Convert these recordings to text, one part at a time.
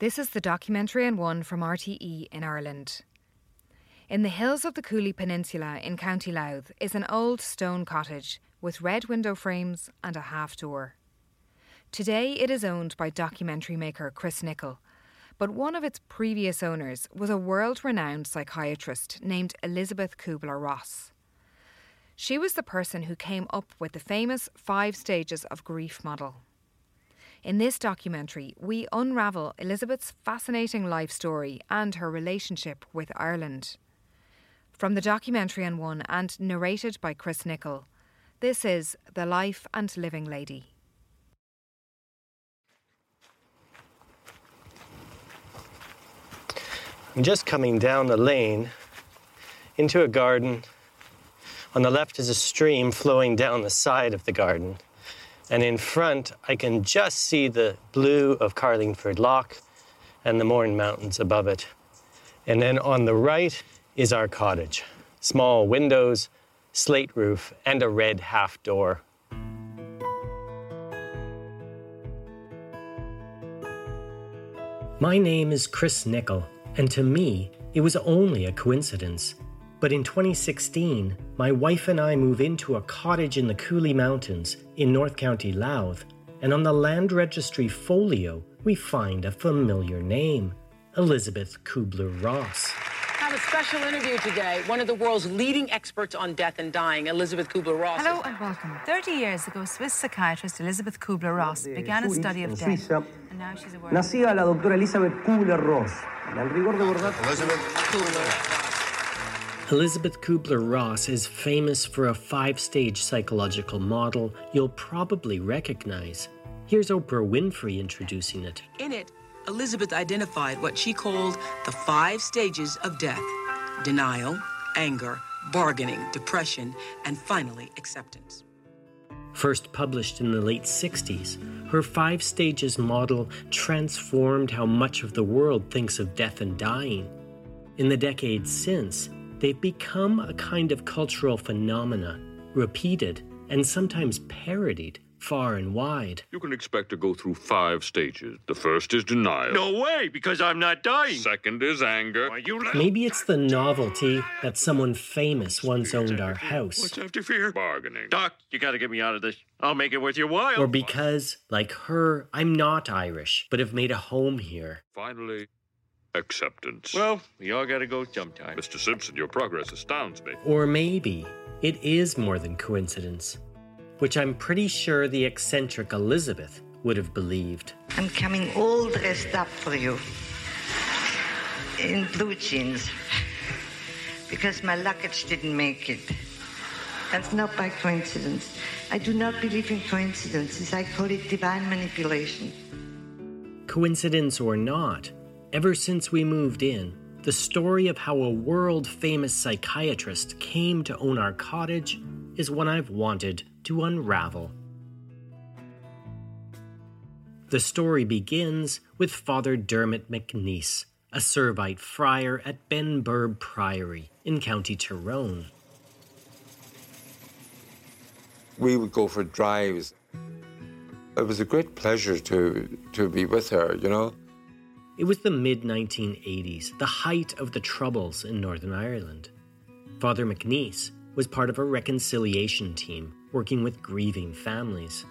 This is the documentary on one from RTE in Ireland. In the hills of the Cooley Peninsula in County Louth is an old stone cottage with red window frames and a half door. Today it is owned by documentary maker Chris Nicholl, but one of its previous owners was a world renowned psychiatrist named Elizabeth Kubler Ross. She was the person who came up with the famous five stages of grief model. In this documentary, we unravel Elizabeth's fascinating life story and her relationship with Ireland. From the documentary on one and narrated by Chris Nicholl, this is The Life and Living Lady. I'm just coming down the lane into a garden. On the left is a stream flowing down the side of the garden. And in front, I can just see the blue of Carlingford Lough and the Mourne Mountains above it. And then on the right is our cottage small windows, slate roof, and a red half door. My name is Chris Nicholl, and to me, it was only a coincidence. But in 2016, my wife and I move into a cottage in the Cooley Mountains in North County Louth, and on the land registry folio, we find a familiar name Elizabeth Kubler Ross have a special interview today. One of the world's leading experts on death and dying, Elizabeth Kubler-Ross. Hello and welcome. 30 years ago, Swiss psychiatrist Elizabeth Kubler-Ross began a study of death. And now she's a Nacía la doctora Elizabeth Kubler-Ross. Al rigor de verdad. Elizabeth Kubler. Kubler-Ross is famous for a five-stage psychological model you'll probably recognize. Here's Oprah Winfrey introducing it. In it, Elizabeth identified what she called the five stages of death denial, anger, bargaining, depression, and finally acceptance. First published in the late 60s, her five stages model transformed how much of the world thinks of death and dying. In the decades since, they've become a kind of cultural phenomena, repeated and sometimes parodied far and wide. You can expect to go through five stages. The first is denial. No way, because I'm not dying. Second is anger. Why, you Maybe it's the novelty that someone famous once owned our house. What's after fear? Bargaining. Doc, you gotta get me out of this. I'll make it worth your while. Or because, like her, I'm not Irish, but have made a home here. Finally, acceptance. Well, we all gotta go sometime. Mr. Simpson, your progress astounds me. Or maybe it is more than coincidence which I'm pretty sure the eccentric Elizabeth would have believed. I'm coming all dressed up for you in blue jeans because my luggage didn't make it. That's not by coincidence. I do not believe in coincidences. I call it divine manipulation. Coincidence or not, ever since we moved in, the story of how a world famous psychiatrist came to own our cottage is one I've wanted to unravel. The story begins with Father Dermot McNeice, a Servite friar at Benburb Priory in County Tyrone. We would go for drives. It was a great pleasure to, to be with her, you know. It was the mid 1980s, the height of the Troubles in Northern Ireland. Father McNeice was part of a reconciliation team working with grieving families.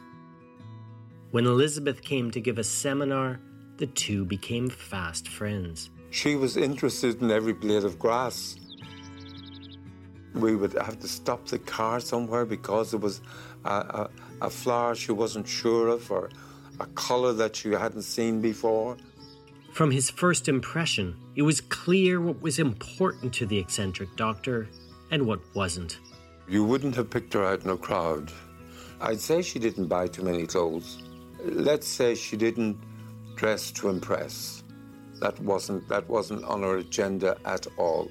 When Elizabeth came to give a seminar, the two became fast friends. She was interested in every blade of grass. We would have to stop the car somewhere because there was a, a, a flower she wasn't sure of or a colour that she hadn't seen before. From his first impression, it was clear what was important to the eccentric doctor and what wasn't. You wouldn't have picked her out in a crowd. I'd say she didn't buy too many clothes. Let's say she didn't dress to impress. That wasn't that wasn't on her agenda at all.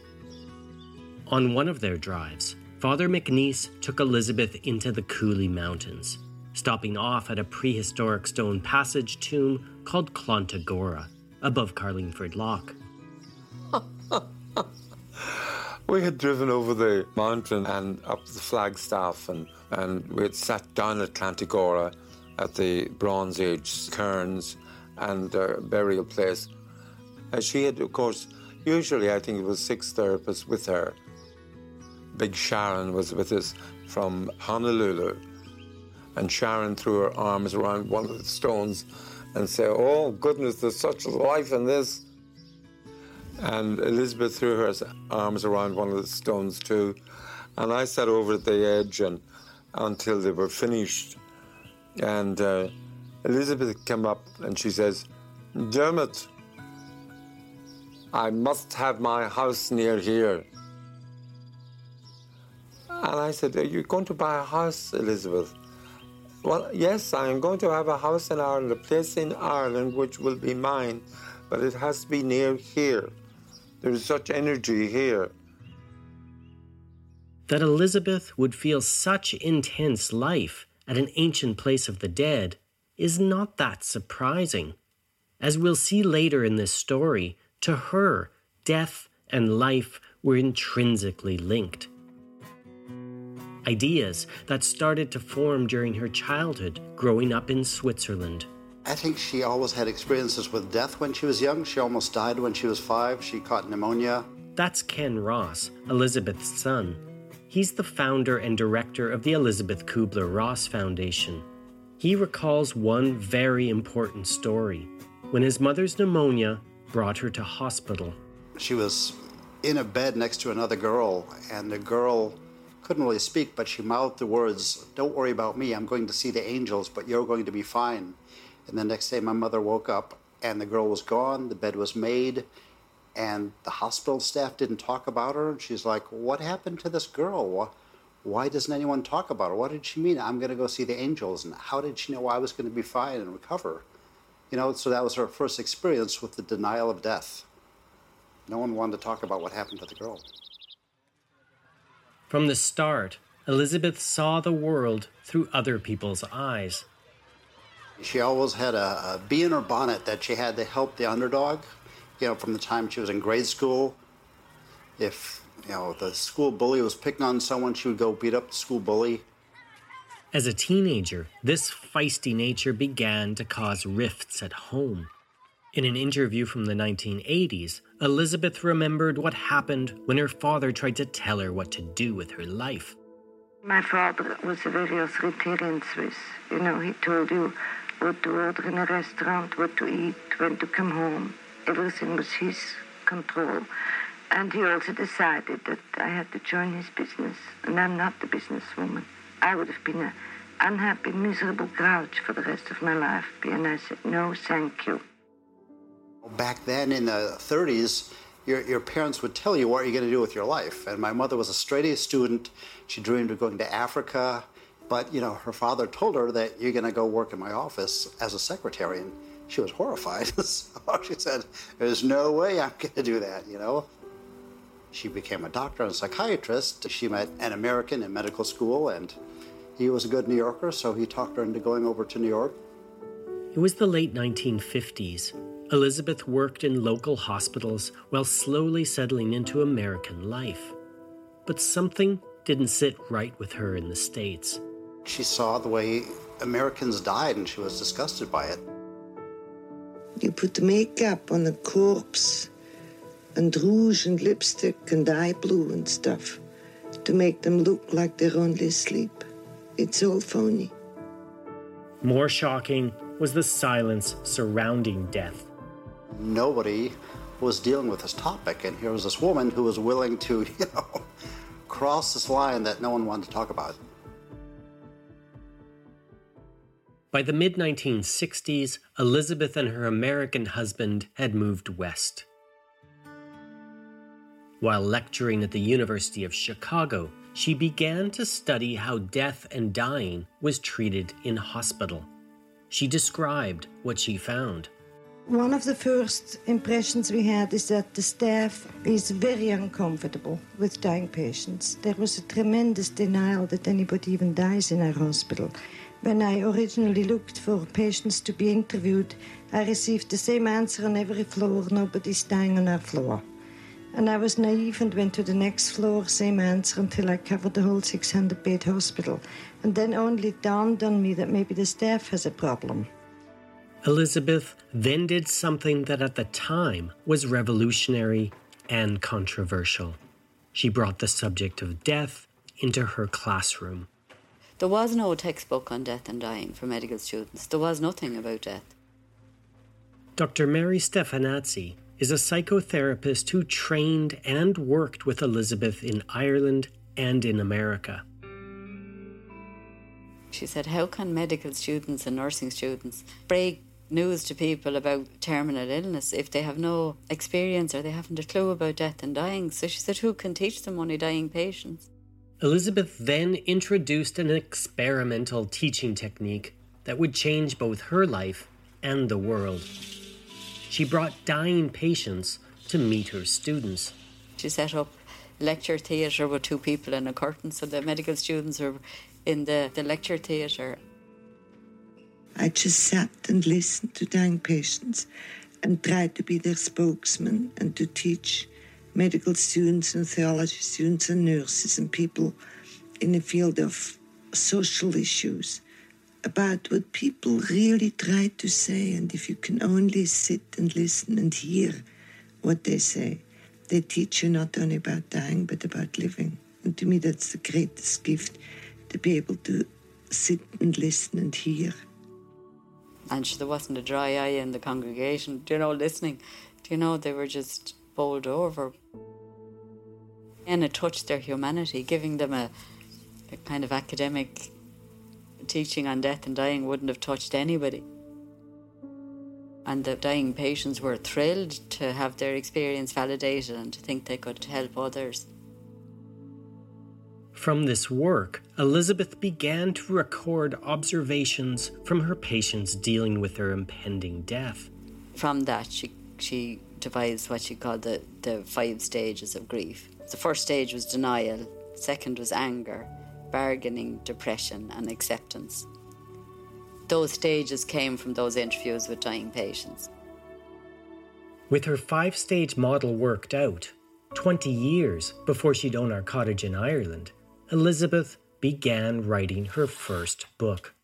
On one of their drives, Father McNeice took Elizabeth into the Cooley Mountains, stopping off at a prehistoric stone passage tomb called Clontygora, above Carlingford Lough. We had driven over the mountain and up the Flagstaff, and, and we had sat down at Clontygora at the Bronze Age cairns and uh, burial place. And she had, of course, usually I think it was six therapists with her. Big Sharon was with us from Honolulu. And Sharon threw her arms around one of the stones and say, Oh, goodness, there's such life in this. And Elizabeth threw her arms around one of the stones too. And I sat over at the edge and until they were finished. And uh, Elizabeth came up and she says, Dermot, I must have my house near here. And I said, Are you going to buy a house, Elizabeth? Well, yes, I am going to have a house in Ireland, a place in Ireland which will be mine, but it has to be near here. There's such energy here. That Elizabeth would feel such intense life at an ancient place of the dead is not that surprising. As we'll see later in this story, to her, death and life were intrinsically linked. Ideas that started to form during her childhood growing up in Switzerland. I think she always had experiences with death when she was young. She almost died when she was five. She caught pneumonia. That's Ken Ross, Elizabeth's son. He's the founder and director of the Elizabeth Kubler Ross Foundation. He recalls one very important story when his mother's pneumonia brought her to hospital. She was in a bed next to another girl, and the girl couldn't really speak, but she mouthed the words, Don't worry about me, I'm going to see the angels, but you're going to be fine. And the next day, my mother woke up and the girl was gone, the bed was made, and the hospital staff didn't talk about her. And she's like, What happened to this girl? Why doesn't anyone talk about her? What did she mean? I'm going to go see the angels. And how did she know I was going to be fine and recover? You know, so that was her first experience with the denial of death. No one wanted to talk about what happened to the girl. From the start, Elizabeth saw the world through other people's eyes. She always had a, a bee in her bonnet that she had to help the underdog. You know, from the time she was in grade school, if you know the school bully was picking on someone, she would go beat up the school bully. As a teenager, this feisty nature began to cause rifts at home. In an interview from the 1980s, Elizabeth remembered what happened when her father tried to tell her what to do with her life. My father was a very authoritarian Swiss. You know, he told you what to order in a restaurant, what to eat, when to come home. Everything was his control. And he also decided that I had to join his business, and I'm not the businesswoman. I would have been an unhappy, miserable grouch for the rest of my life, and I said, no, thank you. Back then in the 30s, your, your parents would tell you what are you're going to do with your life. And my mother was a straight A student. She dreamed of going to Africa. But, you know, her father told her that you're going to go work in my office as a secretary. And she was horrified. so she said, There's no way I'm going to do that, you know? She became a doctor and a psychiatrist. She met an American in medical school, and he was a good New Yorker, so he talked her into going over to New York. It was the late 1950s. Elizabeth worked in local hospitals while slowly settling into American life. But something didn't sit right with her in the States. She saw the way Americans died and she was disgusted by it. You put makeup on the corpse and rouge and lipstick and eye blue and stuff to make them look like they're only asleep. It's all phony. More shocking was the silence surrounding death. Nobody was dealing with this topic, and here was this woman who was willing to, you know, cross this line that no one wanted to talk about. By the mid 1960s, Elizabeth and her American husband had moved west. While lecturing at the University of Chicago, she began to study how death and dying was treated in hospital. She described what she found. One of the first impressions we had is that the staff is very uncomfortable with dying patients. There was a tremendous denial that anybody even dies in our hospital. When I originally looked for patients to be interviewed, I received the same answer on every floor nobody's dying on our floor. And I was naive and went to the next floor, same answer, until I covered the whole 600 bed hospital. And then only dawned on me that maybe the staff has a problem. Elizabeth then did something that at the time was revolutionary and controversial. She brought the subject of death into her classroom. There was no textbook on death and dying for medical students. There was nothing about death. Dr. Mary Stefanazzi is a psychotherapist who trained and worked with Elizabeth in Ireland and in America. She said, How can medical students and nursing students break news to people about terminal illness if they have no experience or they haven't a clue about death and dying? So she said, Who can teach them only dying patients? Elizabeth then introduced an experimental teaching technique that would change both her life and the world. She brought dying patients to meet her students. She set up lecture theatre with two people in a curtain, so the medical students were in the, the lecture theatre. I just sat and listened to dying patients and tried to be their spokesman and to teach medical students and theology students and nurses and people in the field of social issues about what people really try to say. And if you can only sit and listen and hear what they say, they teach you not only about dying, but about living. And to me, that's the greatest gift to be able to sit and listen and hear. And there wasn't a dry eye in the congregation, you know, listening. Do You know, they were just bowled over. And it touched their humanity, giving them a, a kind of academic teaching on death and dying wouldn't have touched anybody. And the dying patients were thrilled to have their experience validated and to think they could help others. From this work, Elizabeth began to record observations from her patients dealing with their impending death. From that, she, she devised what she called the, the five stages of grief. The first stage was denial, second was anger, bargaining, depression, and acceptance. Those stages came from those interviews with dying patients. With her five stage model worked out, 20 years before she'd own our cottage in Ireland, Elizabeth began writing her first book.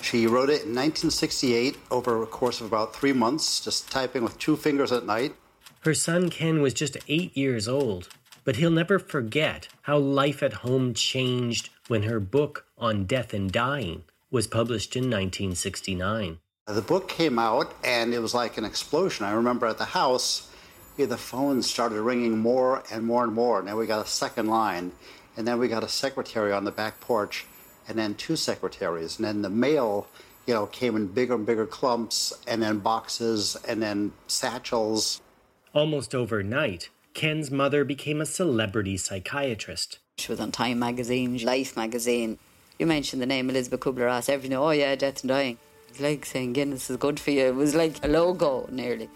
She wrote it in 1968 over a course of about three months, just typing with two fingers at night. Her son Ken was just eight years old, but he'll never forget how life at home changed when her book on death and dying was published in 1969. The book came out and it was like an explosion. I remember at the house, yeah, the phones started ringing more and more and more. Now we got a second line, and then we got a secretary on the back porch, and then two secretaries, and then the mail, you know, came in bigger and bigger clumps, and then boxes, and then satchels. Almost overnight, Ken's mother became a celebrity psychiatrist. She was on Time magazine, Life magazine. You mentioned the name Elizabeth Kubler Ross. Everyone, oh yeah, death and dying. It's like saying Guinness is good for you. It was like a logo nearly.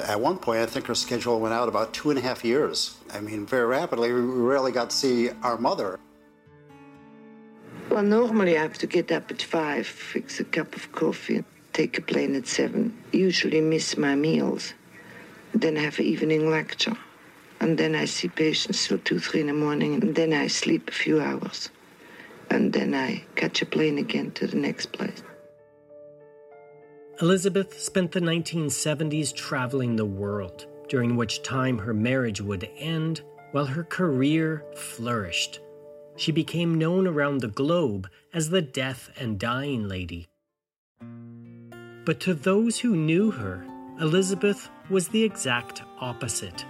At one point, I think her schedule went out about two and a half years. I mean, very rapidly, we rarely got to see our mother. Well, normally I have to get up at five, fix a cup of coffee, take a plane at seven. Usually miss my meals. Then have an evening lecture. And then I see patients till two, three in the morning. And then I sleep a few hours. And then I catch a plane again to the next place. Elizabeth spent the 1970s traveling the world, during which time her marriage would end while her career flourished. She became known around the globe as the Death and Dying Lady. But to those who knew her, Elizabeth was the exact opposite.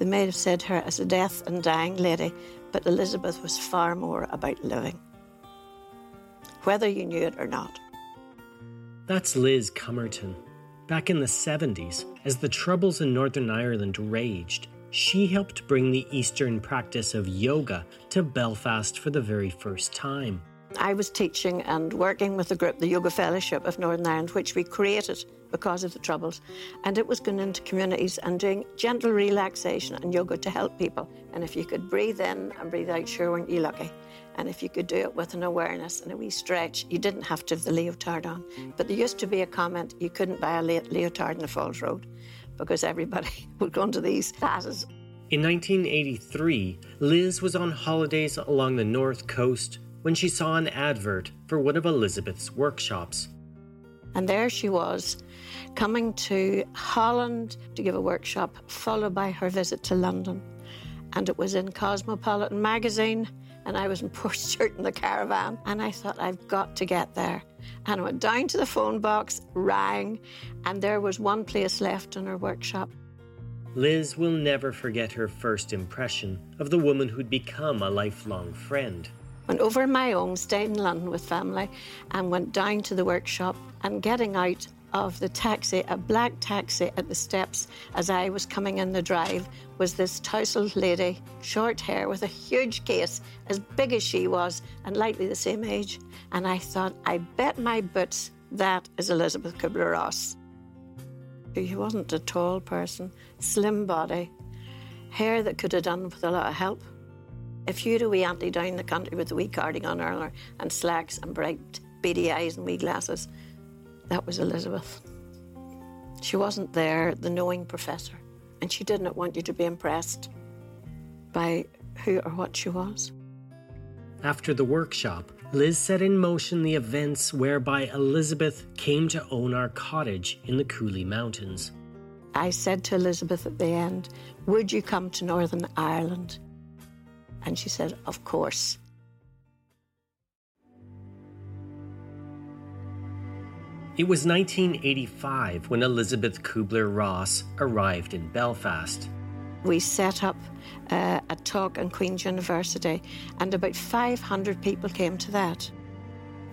They may have said her as a death and dying lady, but Elizabeth was far more about living, whether you knew it or not. That's Liz Cummerton. Back in the 70s, as the Troubles in Northern Ireland raged, she helped bring the Eastern practice of yoga to Belfast for the very first time. I was teaching and working with the group, the Yoga Fellowship of Northern Ireland, which we created because of the Troubles. And it was going into communities and doing gentle relaxation and yoga to help people. And if you could breathe in and breathe out, sure, weren't you lucky? And if you could do it with an awareness and a wee stretch, you didn't have to have the leotard on. But there used to be a comment you couldn't buy a leotard in the Falls Road because everybody would go into these classes. In 1983, Liz was on holidays along the north coast when she saw an advert for one of Elizabeth's workshops. And there she was, coming to Holland to give a workshop, followed by her visit to London. And it was in Cosmopolitan magazine, and I was in Port Stewart in the caravan. And I thought, I've got to get there. And I went down to the phone box, rang, and there was one place left in her workshop. Liz will never forget her first impression of the woman who'd become a lifelong friend. Went over my own, stayed in London with family, and went down to the workshop. And getting out of the taxi, a black taxi at the steps as I was coming in the drive, was this tousled lady, short hair, with a huge case, as big as she was, and likely the same age. And I thought, I bet my boots that is Elizabeth Kubler Ross. She wasn't a tall person, slim body, hair that could have done with a lot of help. If you'd a wee auntie down the country with a wee cardigan on her and slacks and bright beady eyes and wee glasses, that was Elizabeth. She wasn't there, the knowing professor, and she did not want you to be impressed by who or what she was. After the workshop, Liz set in motion the events whereby Elizabeth came to own our cottage in the Cooley Mountains. I said to Elizabeth at the end, Would you come to Northern Ireland? And she said, Of course. It was 1985 when Elizabeth Kubler Ross arrived in Belfast. We set up uh, a talk in Queen's University, and about 500 people came to that.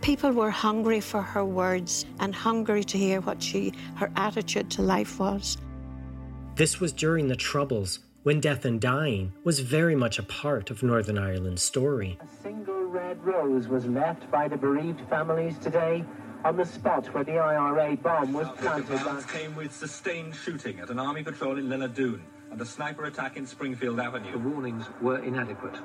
People were hungry for her words and hungry to hear what she, her attitude to life was. This was during the Troubles, when death and dying was very much a part of Northern Ireland's story. A single red rose was left by the bereaved families today on the spot where the IRA bomb was planted. Last came with sustained shooting at an army patrol in Lenadoon and a sniper attack in Springfield Avenue. The warnings were inadequate.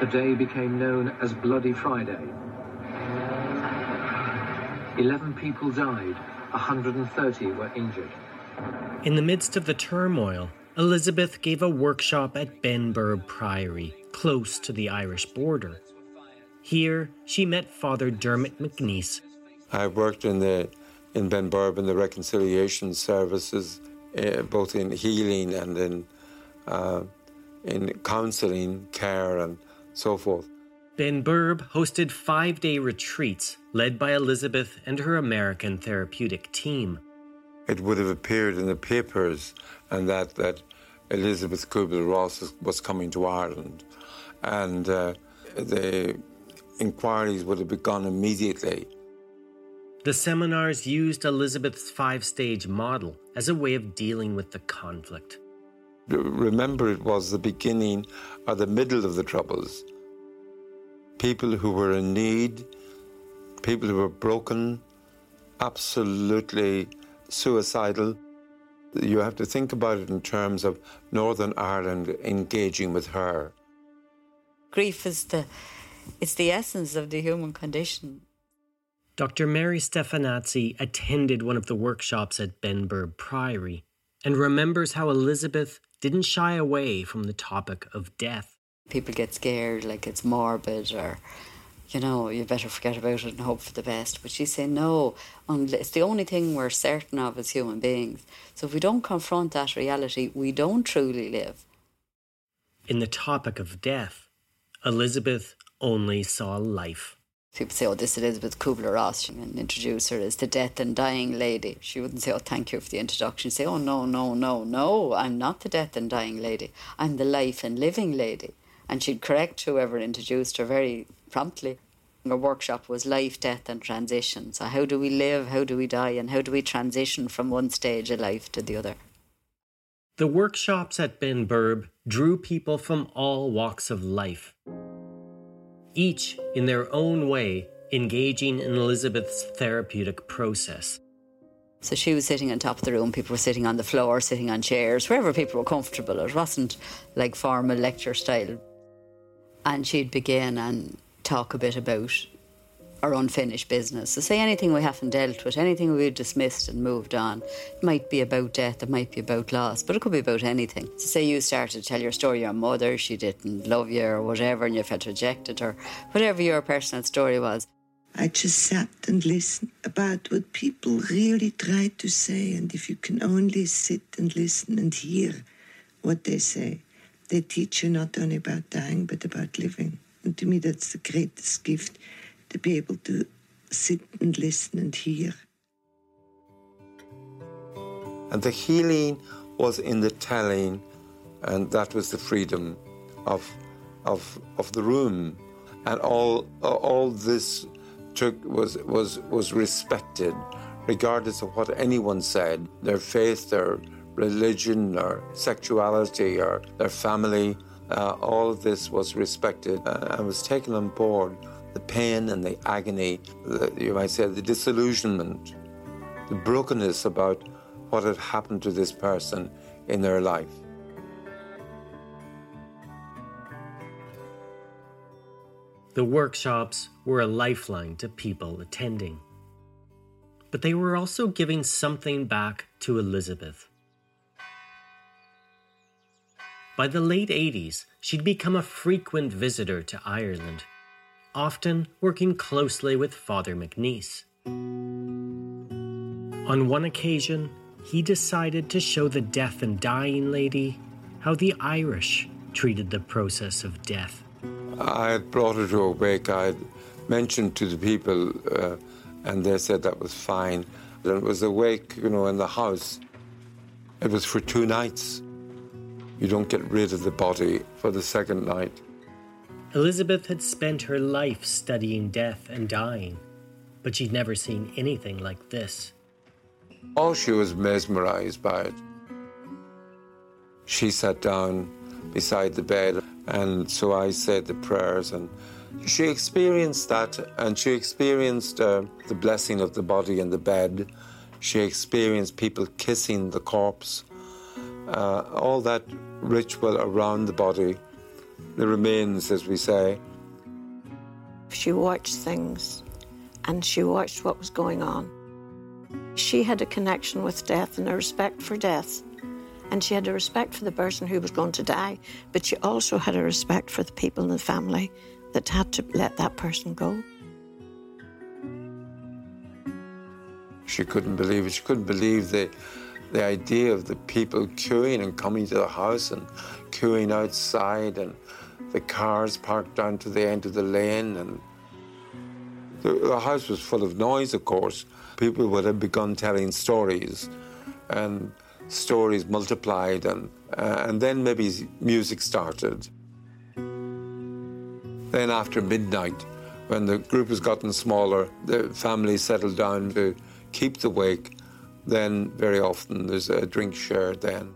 The day became known as Bloody Friday. Eleven people died, 130 were injured. In the midst of the turmoil, Elizabeth gave a workshop at Benburb Priory, close to the Irish border. Here, she met Father Dermot McNeice. I worked in the in Benburb in the reconciliation services, uh, both in healing and in uh, in counselling, care, and so forth. Benburb hosted five day retreats led by Elizabeth and her American therapeutic team. It would have appeared in the papers and that, that Elizabeth Kubler Ross was coming to Ireland. And uh, the inquiries would have begun immediately. The seminars used Elizabeth's five stage model as a way of dealing with the conflict. Remember, it was the beginning or the middle of the Troubles. People who were in need, people who were broken, absolutely suicidal. You have to think about it in terms of Northern Ireland engaging with her. Grief is the it's the essence of the human condition. Dr. Mary Stefanazzi attended one of the workshops at Benburb Priory and remembers how Elizabeth didn't shy away from the topic of death. People get scared like it's morbid or you know, you better forget about it and hope for the best. But she's saying, no, it's the only thing we're certain of as human beings. So if we don't confront that reality, we don't truly live. In the topic of death, Elizabeth only saw life. People say, oh, this is Elizabeth Kubler Ross, and introduce her as the death and dying lady. She wouldn't say, oh, thank you for the introduction. She'd say, oh, no, no, no, no, I'm not the death and dying lady. I'm the life and living lady. And she'd correct whoever introduced her very promptly. Our workshop was life, death, and transition. So, how do we live, how do we die, and how do we transition from one stage of life to the other? The workshops at Benburb drew people from all walks of life, each in their own way engaging in Elizabeth's therapeutic process. So she was sitting on top of the room, people were sitting on the floor, sitting on chairs, wherever people were comfortable. It wasn't like formal lecture style. And she'd begin and talk a bit about or unfinished business. So say anything we haven't dealt with, anything we've dismissed and moved on. It might be about death, it might be about loss, but it could be about anything. So say you started to tell your story, your mother, she didn't love you or whatever, and you felt rejected or whatever your personal story was. I just sat and listened about what people really try to say, and if you can only sit and listen and hear what they say, they teach you not only about dying but about living. And to me, that's the greatest gift to be able to sit and listen and hear. And the healing was in the telling, and that was the freedom of, of, of the room. And all, all this took, was, was, was respected, regardless of what anyone said their faith, their religion, or sexuality, or their family. Uh, all of this was respected uh, and was taken on board the pain and the agony, the, you might say the disillusionment, the brokenness about what had happened to this person in their life. The workshops were a lifeline to people attending. But they were also giving something back to Elizabeth. By the late 80s, she'd become a frequent visitor to Ireland often working closely with Father McNeice. On one occasion, he decided to show the deaf and dying lady how the Irish treated the process of death. I had brought her to a wake. I had mentioned to the people, uh, and they said that was fine. And it was a wake, you know, in the house. It was for two nights. You don't get rid of the body for the second night. Elizabeth had spent her life studying death and dying, but she'd never seen anything like this. Oh, she was mesmerized by it. She sat down beside the bed, and so I said the prayers, and she experienced that, and she experienced uh, the blessing of the body in the bed. She experienced people kissing the corpse, uh, all that ritual around the body the remains, as we say. She watched things and she watched what was going on. She had a connection with death and a respect for death. And she had a respect for the person who was going to die, but she also had a respect for the people in the family that had to let that person go. She couldn't believe it. She couldn't believe the, the idea of the people queuing and coming to the house and queuing outside and the cars parked down to the end of the lane and the, the house was full of noise, of course. People would have begun telling stories and stories multiplied and, uh, and then maybe music started. Then after midnight, when the group has gotten smaller, the family settled down to keep the wake, then very often there's a drink shared then.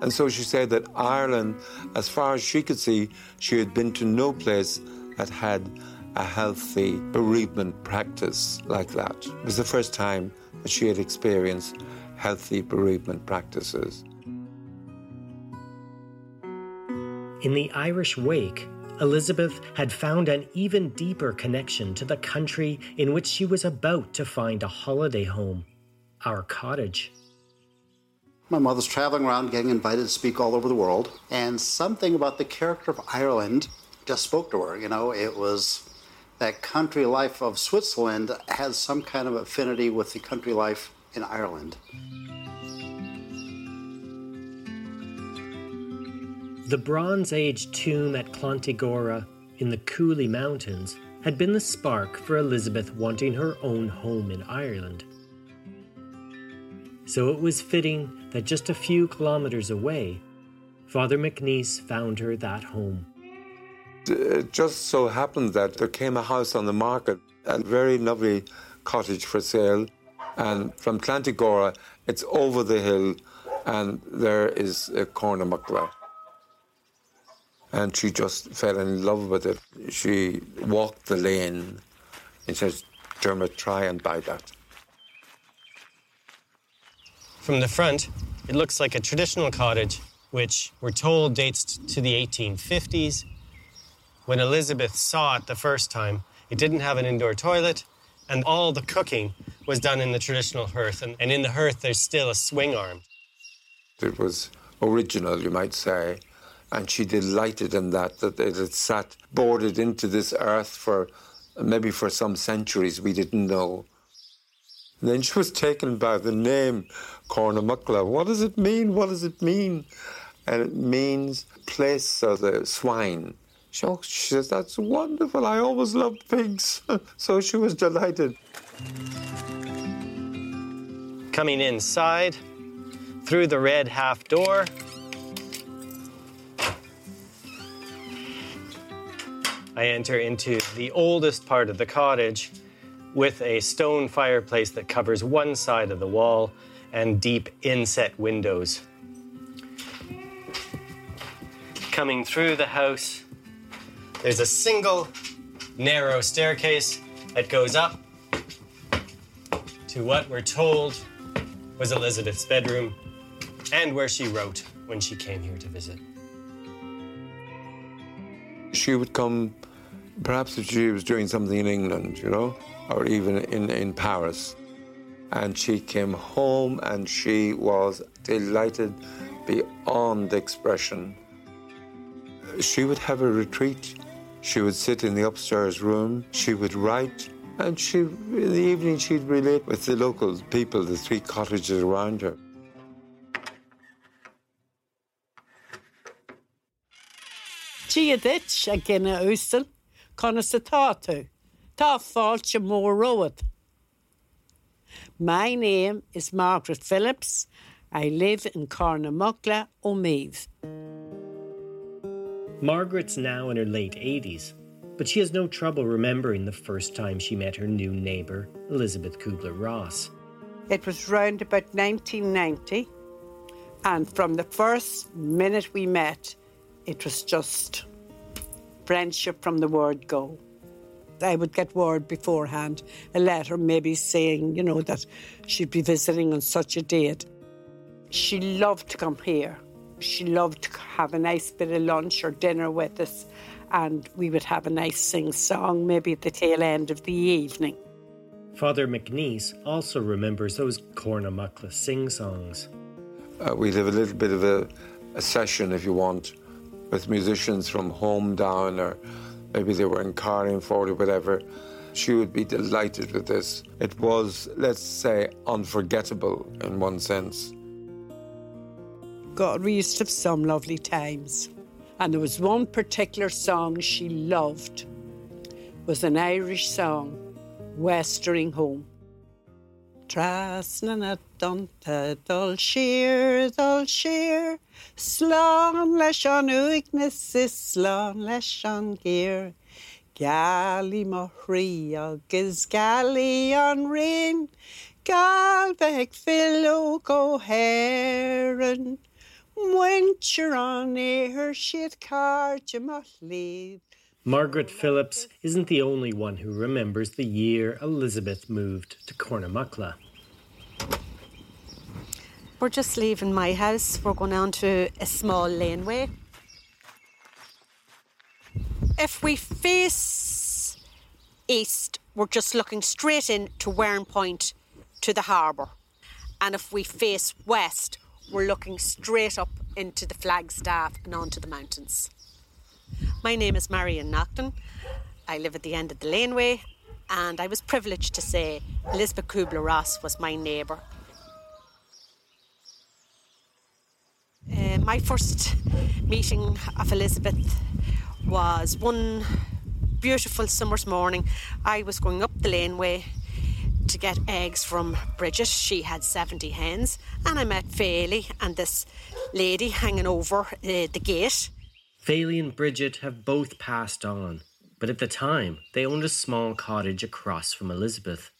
And so she said that Ireland, as far as she could see, she had been to no place that had a healthy bereavement practice like that. It was the first time that she had experienced healthy bereavement practices. In the Irish wake, Elizabeth had found an even deeper connection to the country in which she was about to find a holiday home, our cottage. My mother's traveling around getting invited to speak all over the world, and something about the character of Ireland just spoke to her. You know, it was that country life of Switzerland has some kind of affinity with the country life in Ireland. The Bronze Age tomb at Clontygora in the Cooley Mountains had been the spark for Elizabeth wanting her own home in Ireland. So it was fitting that just a few kilometers away, Father McNeice found her that home. It just so happened that there came a house on the market, a very lovely cottage for sale. And from Clontygora, it's over the hill, and there is a corner Cornamuckla. And she just fell in love with it. She walked the lane and says, Dermot, try and buy that. From the front, it looks like a traditional cottage, which we're told dates to the 1850s. When Elizabeth saw it the first time, it didn't have an indoor toilet, and all the cooking was done in the traditional hearth. And, and in the hearth, there's still a swing arm. It was original, you might say, and she delighted in that, that it had sat boarded into this earth for maybe for some centuries we didn't know. Then she was taken by the name Cornamuckla. What does it mean? What does it mean? And it means place of the swine. She, oh, she says, That's wonderful. I always loved pigs. so she was delighted. Coming inside, through the red half door, I enter into the oldest part of the cottage with a stone fireplace that covers one side of the wall and deep inset windows. Coming through the house, there's a single narrow staircase that goes up to what we're told was Elizabeth's bedroom and where she wrote when she came here to visit. She would come, perhaps if she was doing something in England, you know, or even in, in Paris. And she came home and she was delighted beyond expression. She would have a retreat. She would sit in the upstairs room. She would write. And she, in the evening, she'd relate with the local people, the three cottages around her. Tí a dit a gine ústal chuna sa táú, Tá fáilte mór road. My name is Margaret Phillips. I live in Cornamuckla, Omeath. Margaret's now in her late 80s, but she has no trouble remembering the first time she met her new neighbour, Elizabeth Kubler Ross. It was round about 1990, and from the first minute we met, it was just friendship from the word go. I would get word beforehand, a letter maybe saying, you know, that she'd be visiting on such a date. She loved to come here. She loved to have a nice bit of lunch or dinner with us, and we would have a nice sing song maybe at the tail end of the evening. Father McNeice also remembers those Cornamuckla sing songs. Uh, we'd have a little bit of a, a session, if you want, with musicians from home down, or maybe they were in Carlingford or whatever. She would be delighted with this. It was, let's say, unforgettable in one sense. God, we used to have some lovely times. And there was one particular song she loved. It was an Irish song, Westering Home. Trasna na donta dul sheer Slán leis an uignas is slán leis an géir Galí má chrí agus galí an rin. Gal bheith filló go héan Muintir an éair siad cáte má líb Margaret Phillips isn't the only one who remembers the year Elizabeth moved to Cornamuckla. We're just leaving my house. We're going on to a small laneway. If we face east, we're just looking straight in to Warrenpoint to the harbour. And if we face west, we're looking straight up into the Flagstaff and onto the mountains. My name is Marion Nocton. I live at the end of the laneway, and I was privileged to say Elizabeth Kubler Ross was my neighbour. Uh, my first meeting of Elizabeth was one beautiful summer's morning. I was going up the laneway to get eggs from Bridget. She had 70 hens, and I met Fairley and this lady hanging over uh, the gate. Fayley and Bridget have both passed on, but at the time they owned a small cottage across from Elizabeth.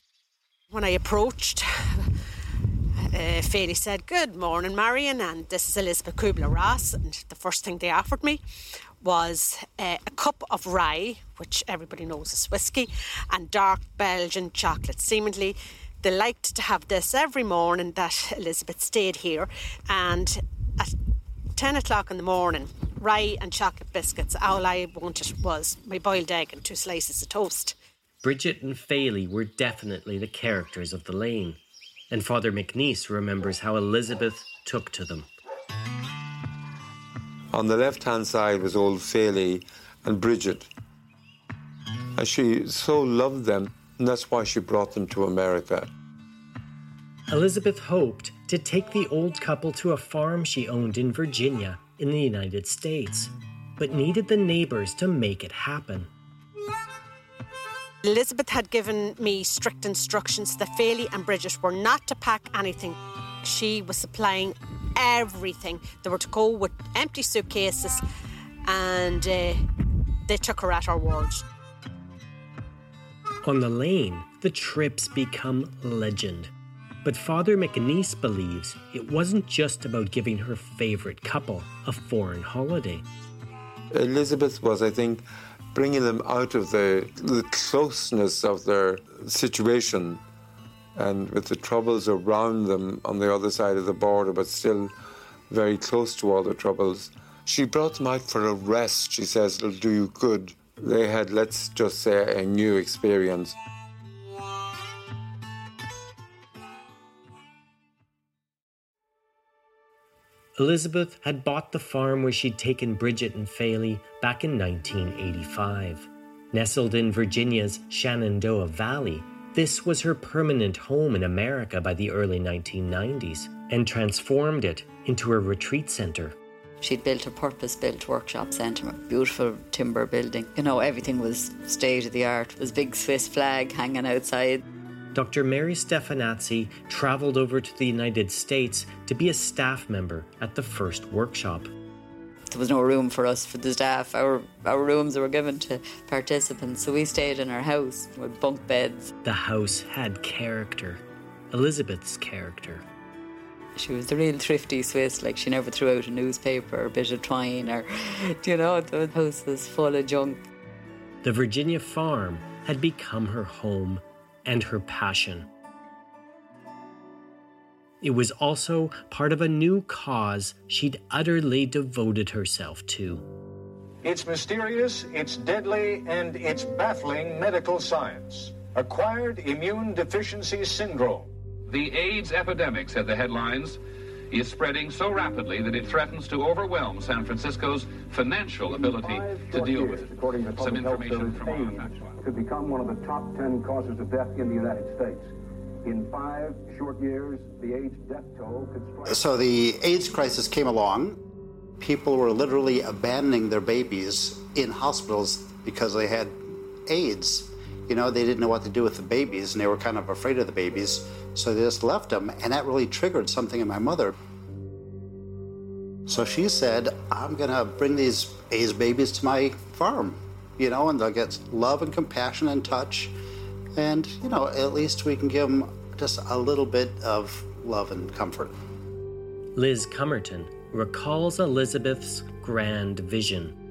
When I approached, uh, said, Good morning, Marion, and this is Elizabeth Kubler Ross. And the first thing they offered me was uh, a cup of rye, which everybody knows is whiskey, and dark Belgian chocolate. Seemingly, they liked to have this every morning that Elizabeth stayed here. And at 10 o'clock in the morning, rye and chocolate biscuits. All I wanted was my boiled egg and two slices of toast. Bridget and Faley were definitely the characters of the lane, and Father McNeice remembers how Elizabeth took to them. On the left hand side was old Faley and Bridget. And she so loved them, and that's why she brought them to America. Elizabeth hoped to take the old couple to a farm she owned in Virginia in the United States, but needed the neighbors to make it happen. Elizabeth had given me strict instructions that Faley and Bridget were not to pack anything. She was supplying everything. They were to go with empty suitcases, and uh, they took her at her word. On the lane, the trips become legend. But Father McNeice believes it wasn't just about giving her favourite couple a foreign holiday. Elizabeth was, I think, bringing them out of the, the closeness of their situation and with the troubles around them on the other side of the border, but still very close to all the troubles. She brought them out for a rest. She says it'll do you good. They had, let's just say, a new experience. Elizabeth had bought the farm where she'd taken Bridget and Faley back in 1985. Nestled in Virginia's Shenandoah Valley, this was her permanent home in America by the early 1990s and transformed it into a retreat center. She'd built a purpose built workshop centre, beautiful timber building. You know, everything was state of the art. There was big Swiss flag hanging outside. Dr. Mary Stefanazzi traveled over to the United States to be a staff member at the first workshop. There was no room for us, for the staff. Our, our rooms were given to participants, so we stayed in our house with bunk beds. The house had character, Elizabeth's character. She was the real thrifty Swiss, like she never threw out a newspaper or a bit of twine, or, you know, the house was full of junk. The Virginia farm had become her home and her passion. It was also part of a new cause she'd utterly devoted herself to. It's mysterious, it's deadly, and it's baffling medical science. Acquired immune deficiency syndrome. The AIDS epidemic, said the headlines, is spreading so rapidly that it threatens to overwhelm San Francisco's financial ability to deal with it. According to Some public health information service, from our AIDS could become one of the top 10 causes of death in the United States. In five short years, the AIDS death toll could strike. So the AIDS crisis came along. People were literally abandoning their babies in hospitals because they had AIDS. You know, they didn't know what to do with the babies and they were kind of afraid of the babies. So they just left them. And that really triggered something in my mother. So she said, I'm going to bring these AIDS babies to my farm, you know, and they'll get love and compassion and touch. And, you know, at least we can give them just a little bit of love and comfort. Liz Cummerton recalls Elizabeth's grand vision.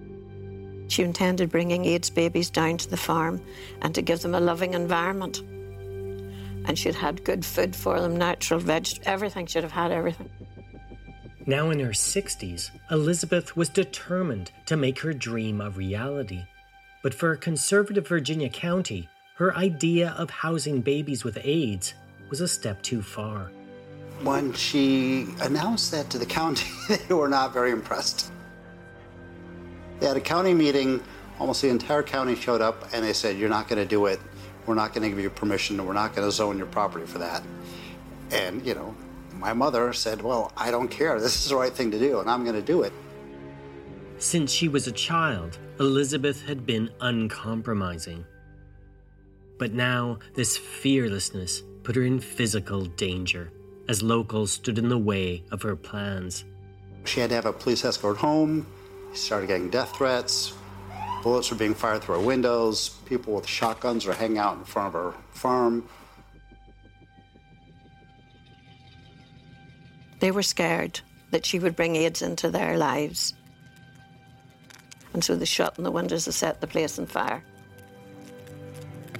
She intended bringing AIDS babies down to the farm and to give them a loving environment. And she'd had good food for them, natural veg, everything. She'd have had everything. Now in her 60s, Elizabeth was determined to make her dream a reality. But for a conservative Virginia county, her idea of housing babies with AIDS was a step too far. When she announced that to the county, they were not very impressed. They had a county meeting, almost the entire county showed up, and they said, You're not going to do it. We're not going to give you permission, we're not going to zone your property for that. And, you know, my mother said, Well, I don't care. This is the right thing to do, and I'm going to do it. Since she was a child, Elizabeth had been uncompromising. But now, this fearlessness put her in physical danger as locals stood in the way of her plans. She had to have a police escort home. She started getting death threats. Bullets were being fired through our windows. People with shotguns were hanging out in front of our farm. They were scared that she would bring AIDS into their lives. And so they shut in the windows to set the place on fire.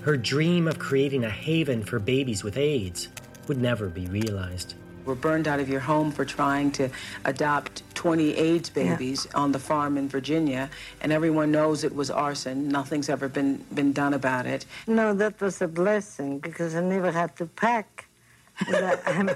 Her dream of creating a haven for babies with AIDS would never be realized. Were burned out of your home for trying to adopt 20 AIDS babies yeah. on the farm in Virginia, and everyone knows it was arson. Nothing's ever been, been done about it. No, that was a blessing because I never had to pack. I'm,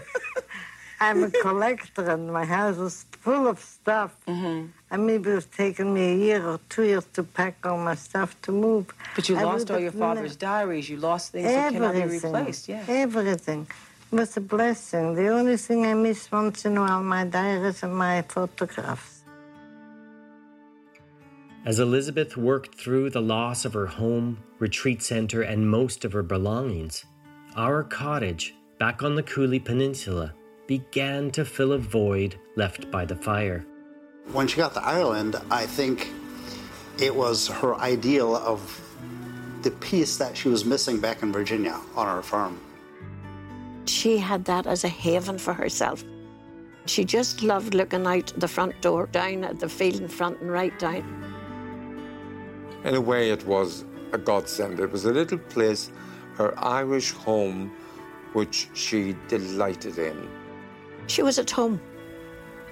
I'm, a collector, and my house was full of stuff. Mm-hmm. And maybe it was taking me a year or two years to pack all my stuff to move. But you I lost all your father's diaries. You lost things everything, that cannot be replaced. Yeah. Everything. It was a blessing. The only thing I miss once in a while, my diaries and my photographs. As Elizabeth worked through the loss of her home, retreat center, and most of her belongings, our cottage back on the Cooley Peninsula began to fill a void left by the fire. When she got to Ireland, I think it was her ideal of the peace that she was missing back in Virginia on our farm. She had that as a haven for herself. She just loved looking out the front door, down at the field in front and right down. In a way, it was a godsend. It was a little place, her Irish home, which she delighted in. She was at home.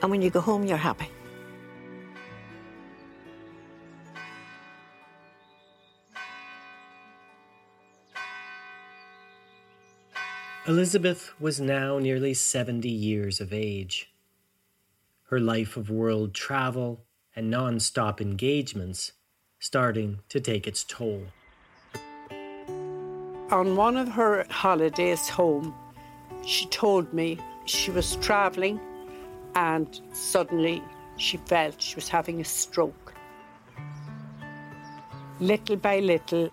And when you go home, you're happy. Elizabeth was now nearly 70 years of age. Her life of world travel and non stop engagements starting to take its toll. On one of her holidays home, she told me she was traveling and suddenly she felt she was having a stroke. Little by little,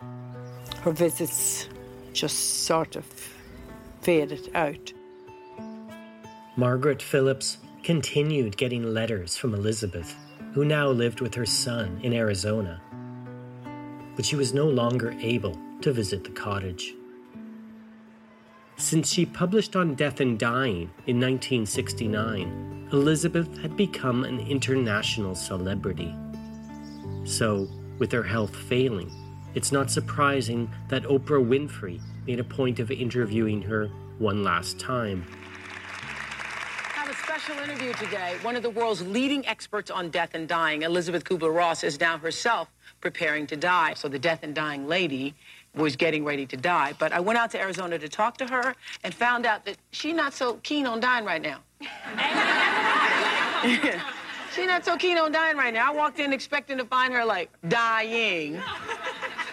her visits just sort of out. Margaret Phillips continued getting letters from Elizabeth, who now lived with her son in Arizona. But she was no longer able to visit the cottage. Since she published on death and dying in 1969, Elizabeth had become an international celebrity. So, with her health failing, it's not surprising that Oprah Winfrey made a point of interviewing her one last time. Have a special interview today. One of the world's leading experts on death and dying, Elizabeth Kubler-Ross, is now herself preparing to die. So the death and dying lady was getting ready to die. But I went out to Arizona to talk to her and found out that she's not so keen on dying right now. she's not so keen on dying right now. I walked in expecting to find her, like, dying.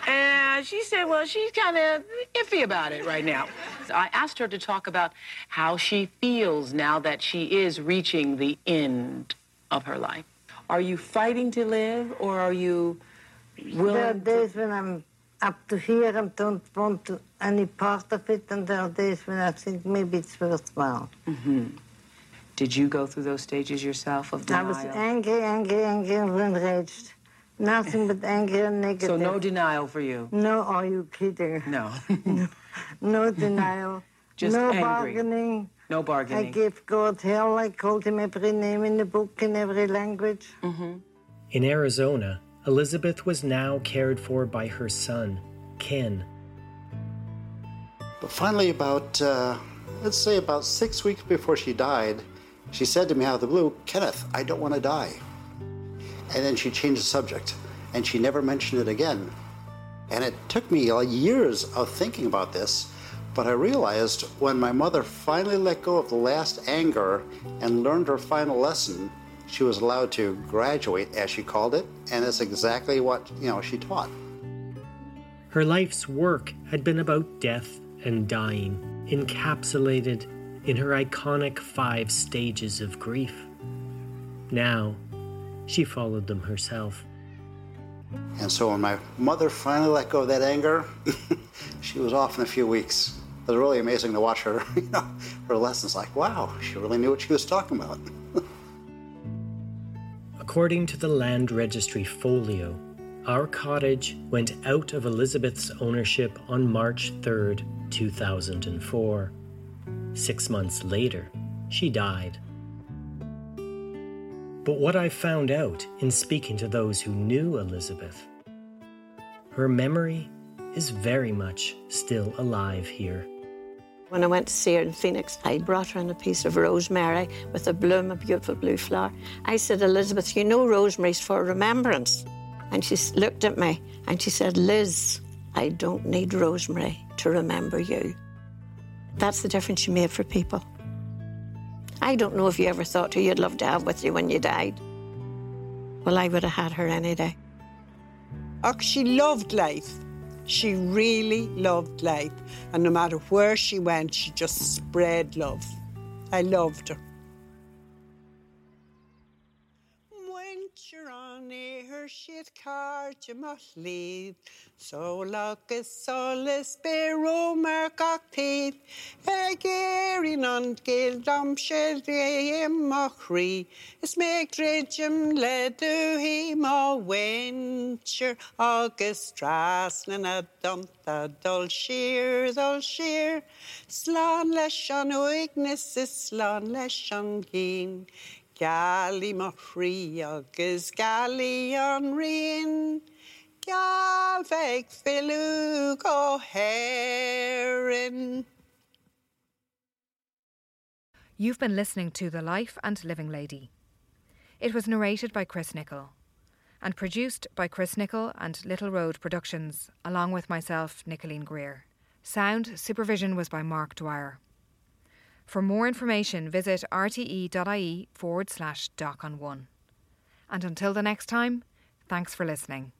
And she said, well, she's kind of iffy about it right now. I asked her to talk about how she feels now that she is reaching the end of her life. Are you fighting to live, or are you willing? There are days when I'm up to here and don't want to, any part of it, and there are days when I think maybe it's worthwhile. Mm-hmm. Did you go through those stages yourself of denial? I was angry, angry, angry, and enraged. Nothing but anger and negative. So no denial for you? No, are you kidding? No. no, no, denial. Just no angry. bargaining. No bargaining. I gave God hell. I called him every name in the book in every language. Mm-hmm. In Arizona, Elizabeth was now cared for by her son, Ken. But finally, about, uh, let's say about six weeks before she died, she said to me out of the blue, Kenneth, I don't want to die. And then she changed the subject, and she never mentioned it again. And it took me uh, years of thinking about this, but I realized when my mother finally let go of the last anger and learned her final lesson, she was allowed to graduate, as she called it, and that's exactly what you know she taught. Her life's work had been about death and dying, encapsulated in her iconic five stages of grief. Now, she followed them herself. And so when my mother finally let go of that anger, she was off in a few weeks. It was really amazing to watch her, you know, her lessons like, wow, she really knew what she was talking about. According to the Land Registry Folio, our cottage went out of Elizabeth's ownership on March 3rd, 2004. Six months later, she died. But what I found out in speaking to those who knew Elizabeth, her memory is very much still alive here. When I went to see her in Phoenix, I brought her in a piece of rosemary with a bloom, a beautiful blue flower. I said, Elizabeth, you know rosemary's for remembrance. And she looked at me and she said, Liz, I don't need rosemary to remember you. That's the difference you made for people. I don't know if you ever thought who you'd love to have with you when you died. Well, I would have had her any day. Oh, she loved life. She really loved life. And no matter where she went, she just spread love. I loved her. Siad cáte má líd, Só agus be Romer gachtíd, E géirín an géil dam sé ré machrí, Is mé dréidirm le dú hí má winir agus strasna na domta dul sir dul Slán leis an uignas is slán leis an. Gal herin. You've been listening to The Life and Living Lady. It was narrated by Chris Nichol and produced by Chris Nichol and Little Road Productions, along with myself, Nicolene Greer. Sound supervision was by Mark Dwyer. For more information, visit rte.ie forward slash doc on one. And until the next time, thanks for listening.